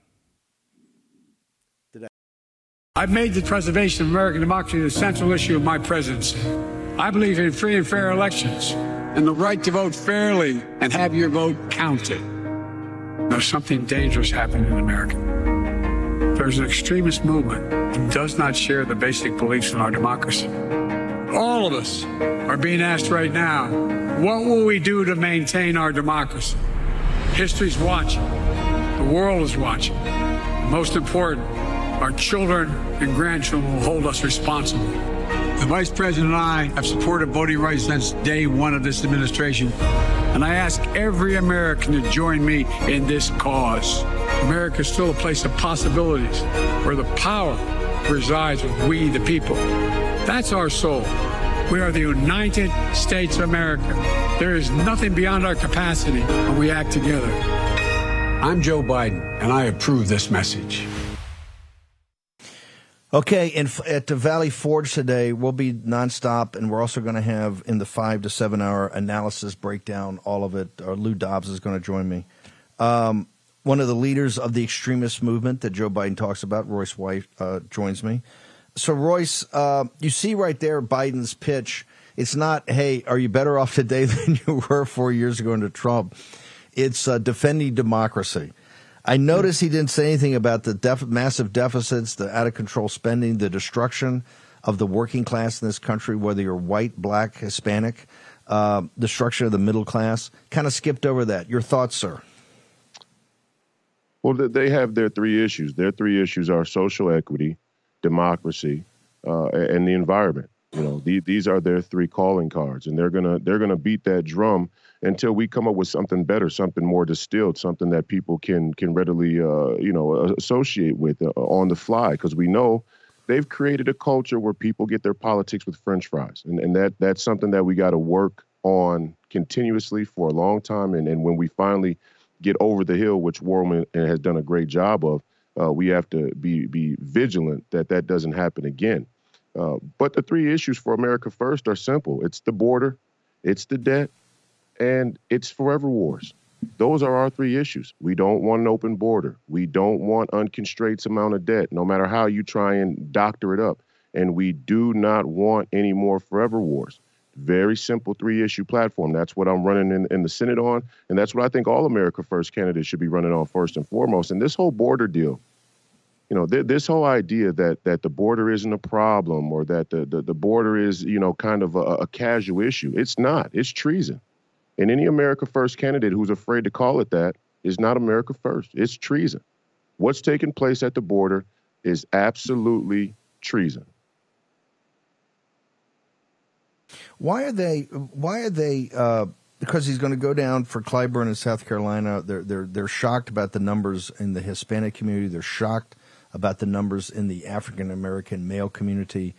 Speaker 13: I've made the preservation of American democracy the central issue of my presidency. I believe in free and fair elections and the right to vote fairly and have your vote counted. There's something dangerous happening in America. There's an extremist movement that does not share the basic beliefs in our democracy. All of us are being asked right now, what will we do to maintain our democracy? History's watching. The world is watching. Most important, our children and grandchildren will hold us responsible. The Vice President and I have supported voting rights since day one of this administration, and I ask every American to join me in this cause. America is still a place of possibilities where the power resides with we, the people. That's our soul. We are the United States of America. There is nothing beyond our capacity when we act together. I'm Joe Biden, and I approve this message.
Speaker 9: Okay, at the Valley Forge today, we'll be nonstop, and we're also going to have in the five to seven hour analysis breakdown all of it. Uh, Lou Dobbs is going to join me. Um, one of the leaders of the extremist movement that Joe Biden talks about, Royce White, uh, joins me. So, Royce, uh, you see right there Biden's pitch. It's not, hey, are you better off today (laughs) than you were four years ago under Trump? It's uh, defending democracy. I noticed he didn't say anything about the def- massive deficits, the out of control spending, the destruction of the working class in this country, whether you're white, black, Hispanic, uh, destruction of the middle class. Kind of skipped over that. Your thoughts, sir?
Speaker 12: Well, they have their three issues. Their three issues are social equity, democracy, uh, and the environment. You know, the, these are their three calling cards, and they're gonna they're gonna beat that drum until we come up with something better, something more distilled, something that people can can readily uh, you know associate with uh, on the fly. Because we know they've created a culture where people get their politics with French fries, and and that that's something that we got to work on continuously for a long time. And and when we finally get over the hill, which War Room has done a great job of, uh, we have to be be vigilant that that doesn't happen again. Uh, but the three issues for America First are simple: it's the border, it's the debt, and it's forever wars. Those are our three issues. We don't want an open border. We don't want unconstrained amount of debt, no matter how you try and doctor it up. And we do not want any more forever wars. Very simple three issue platform. That's what I'm running in, in the Senate on. And that's what I think all America First candidates should be running on first and foremost. And this whole border deal, you know, th- this whole idea that that the border isn't a problem or that the, the, the border is, you know, kind of a, a casual issue. It's not. It's treason. And any America First candidate who's afraid to call it that is not America First. It's treason. What's taking place at the border is absolutely treason.
Speaker 9: Why are they? Why are they? Uh, because he's going to go down for Clyburn in South Carolina. They're they're they're shocked about the numbers in the Hispanic community. They're shocked about the numbers in the African American male community.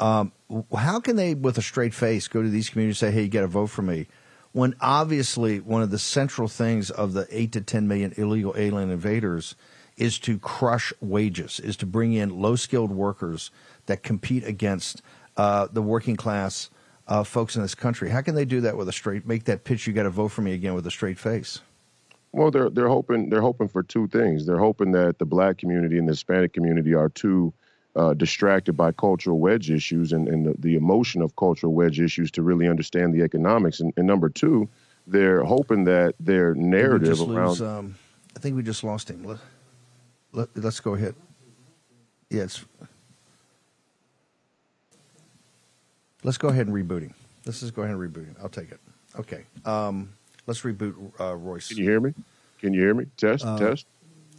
Speaker 9: Um, how can they, with a straight face, go to these communities and say, "Hey, you got to vote for me"? when obviously one of the central things of the 8 to 10 million illegal alien invaders is to crush wages, is to bring in low skilled workers that compete against uh, the working class uh, folks in this country. How can they do that with a straight? Make that pitch. You got to vote for me again with a straight face.
Speaker 12: Well, they're they're hoping they're hoping for two things. They're hoping that the black community and the Hispanic community are too uh, distracted by cultural wedge issues and, and the, the, emotion of cultural wedge issues to really understand the economics. And, and number two, they're hoping that their narrative around.
Speaker 9: Lose, um, I think we just lost him. Let, let, us go ahead. Yes. Let's go ahead and reboot him. Let's just go ahead and reboot him. I'll take it. Okay. Um, let's reboot uh, Royce.
Speaker 12: Can you hear me? Can you hear me? Test, uh, test.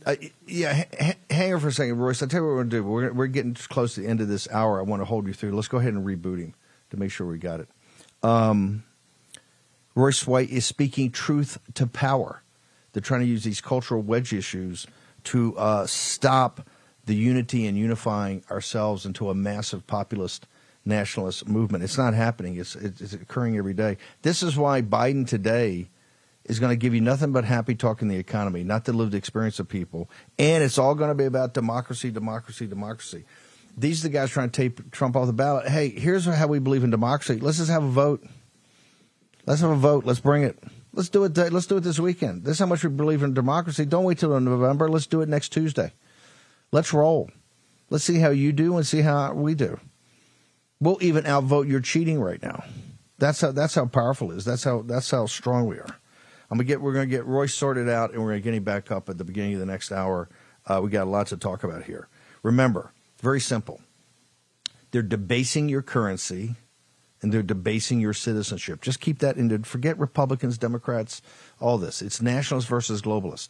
Speaker 9: Uh, yeah, h- hang on for a second, Royce. I'll tell you what we're going to do. We're, we're getting close to the end of this hour. I want to hold you through. Let's go ahead and reboot him to make sure we got it. Um, Royce White is speaking truth to power. They're trying to use these cultural wedge issues to uh, stop the unity and unifying ourselves into a massive populist nationalist movement. It's not happening. It's, it's occurring every day. This is why Biden today is going to give you nothing but happy talk in the economy, not the lived experience of people. And it's all going to be about democracy, democracy, democracy. These are the guys trying to take Trump off the ballot. Hey, here's how we believe in democracy. Let's just have a vote. Let's have a vote. Let's bring it. Let's do it. Let's do it this weekend. This is how much we believe in democracy. Don't wait till November. Let's do it next Tuesday. Let's roll. Let's see how you do and see how we do. We'll even outvote your cheating right now. That's how that's how powerful it is. That's how that's how strong we are. I'm gonna get we're gonna get Roy sorted out and we're gonna get him back up at the beginning of the next hour. Uh, we got a lot to talk about here. Remember, very simple. They're debasing your currency and they're debasing your citizenship. Just keep that in. Forget Republicans, Democrats, all this. It's nationalists versus globalists.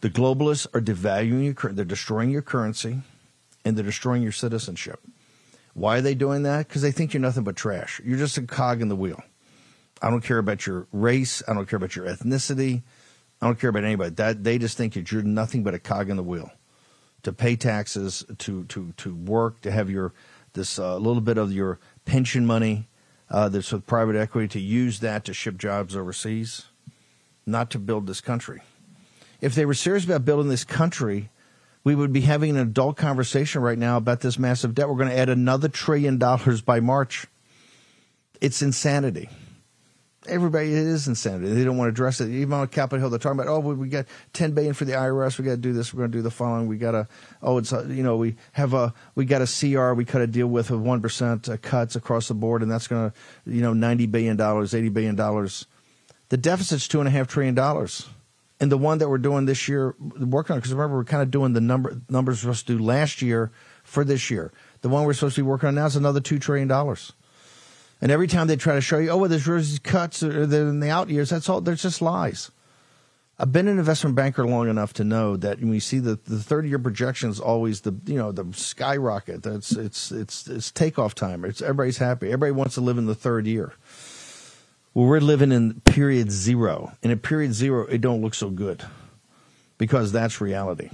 Speaker 9: The globalists are devaluing your, they're destroying your currency, and they're destroying your citizenship. Why are they doing that? Because they think you're nothing but trash. You're just a cog in the wheel. I don't care about your race. I don't care about your ethnicity. I don't care about anybody. That they just think that you're nothing but a cog in the wheel. To pay taxes, to to to work, to have your this uh, little bit of your pension money uh, that's with private equity, to use that to ship jobs overseas, not to build this country. If they were serious about building this country, we would be having an adult conversation right now about this massive debt. We're going to add another trillion dollars by March. It's insanity. Everybody, is insanity. They don't want to address it. Even on Capitol Hill, they're talking about, oh, we got ten billion for the IRS. We got to do this. We're going to do the following. We got to, oh, it's uh, you know, we have a, we got a CR. We cut a deal with of one percent uh, cuts across the board, and that's going to, you know, ninety billion dollars, eighty billion dollars. The deficit's two and a half trillion dollars and the one that we're doing this year, working on, because remember we're kind of doing the number numbers we're supposed to do last year for this year. The one we're supposed to be working on now is another two trillion dollars. And every time they try to show you, oh, well, there's these cuts in the out years, that's all. There's just lies. I've been an investment banker long enough to know that when you see the the 30 year projections, always the you know the skyrocket. That's it's it's it's takeoff time. It's everybody's happy. Everybody wants to live in the third year. Well, we're living in period zero. And at period zero, it don't look so good because that's reality.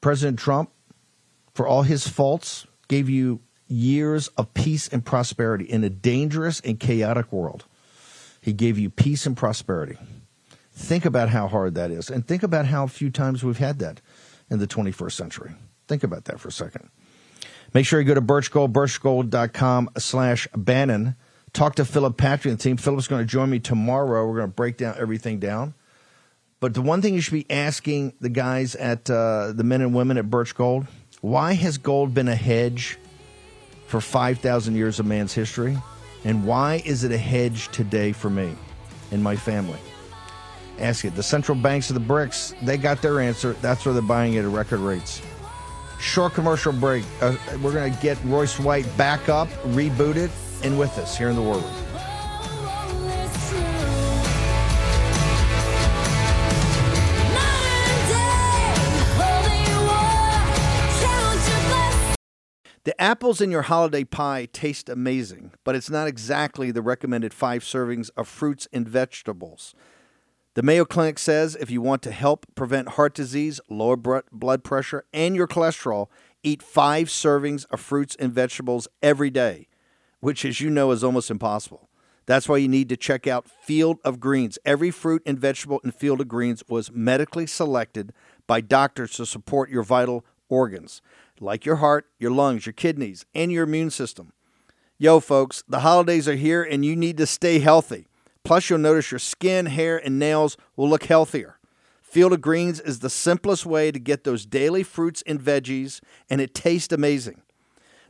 Speaker 9: President Trump, for all his faults, gave you years of peace and prosperity in a dangerous and chaotic world. He gave you peace and prosperity. Think about how hard that is. And think about how few times we've had that in the 21st century. Think about that for a second. Make sure you go to birchgold, birchgold.com slash Bannon talk to Philip Patrick and the team. Philip's going to join me tomorrow. We're going to break down everything down. But the one thing you should be asking the guys at uh, the men and women at Birch Gold why has gold been a hedge for 5,000 years of man's history? And why is it a hedge today for me and my family? Ask it. The central banks of the BRICS, they got their answer. That's where they're buying it at record rates. Short commercial break. Uh, we're going to get Royce White back up, reboot it, and with us here in the War Room. The apples in your holiday pie taste amazing, but it's not exactly the recommended five servings of fruits and vegetables. The Mayo Clinic says if you want to help prevent heart disease, lower blood pressure, and your cholesterol, eat five servings of fruits and vegetables every day which, as you know, is almost impossible. That's why you need to check out Field of Greens. Every fruit and vegetable in Field of Greens was medically selected by doctors to support your vital organs, like your heart, your lungs, your kidneys, and your immune system.
Speaker 14: Yo, folks, the holidays are here and you need to stay healthy. Plus, you'll notice your skin, hair, and nails will look healthier. Field of Greens is the simplest way to get those daily fruits and veggies, and it tastes amazing.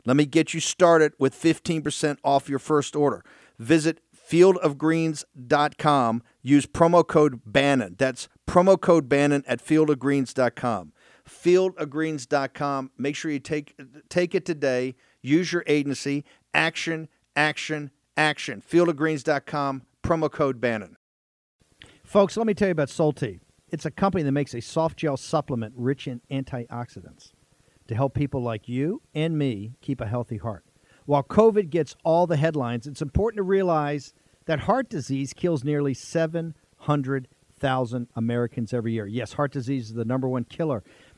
Speaker 14: Let me get you started with 15% off your first order. Visit fieldofgreens.com. Use promo code Bannon. That's promo code Bannon at fieldofgreens.com. Fieldofgreens.com. Make sure you take take it today. Use your agency. Action, action, action. Fieldofgreens.com. Promo code Bannon.
Speaker 9: Folks, let me tell you about Solti. It's a company that makes a soft gel supplement rich in antioxidants to help people like you and me keep a healthy heart. While COVID gets all the headlines, it's important to realize that heart disease kills nearly 700,000 Americans every year. Yes, heart disease is the number one killer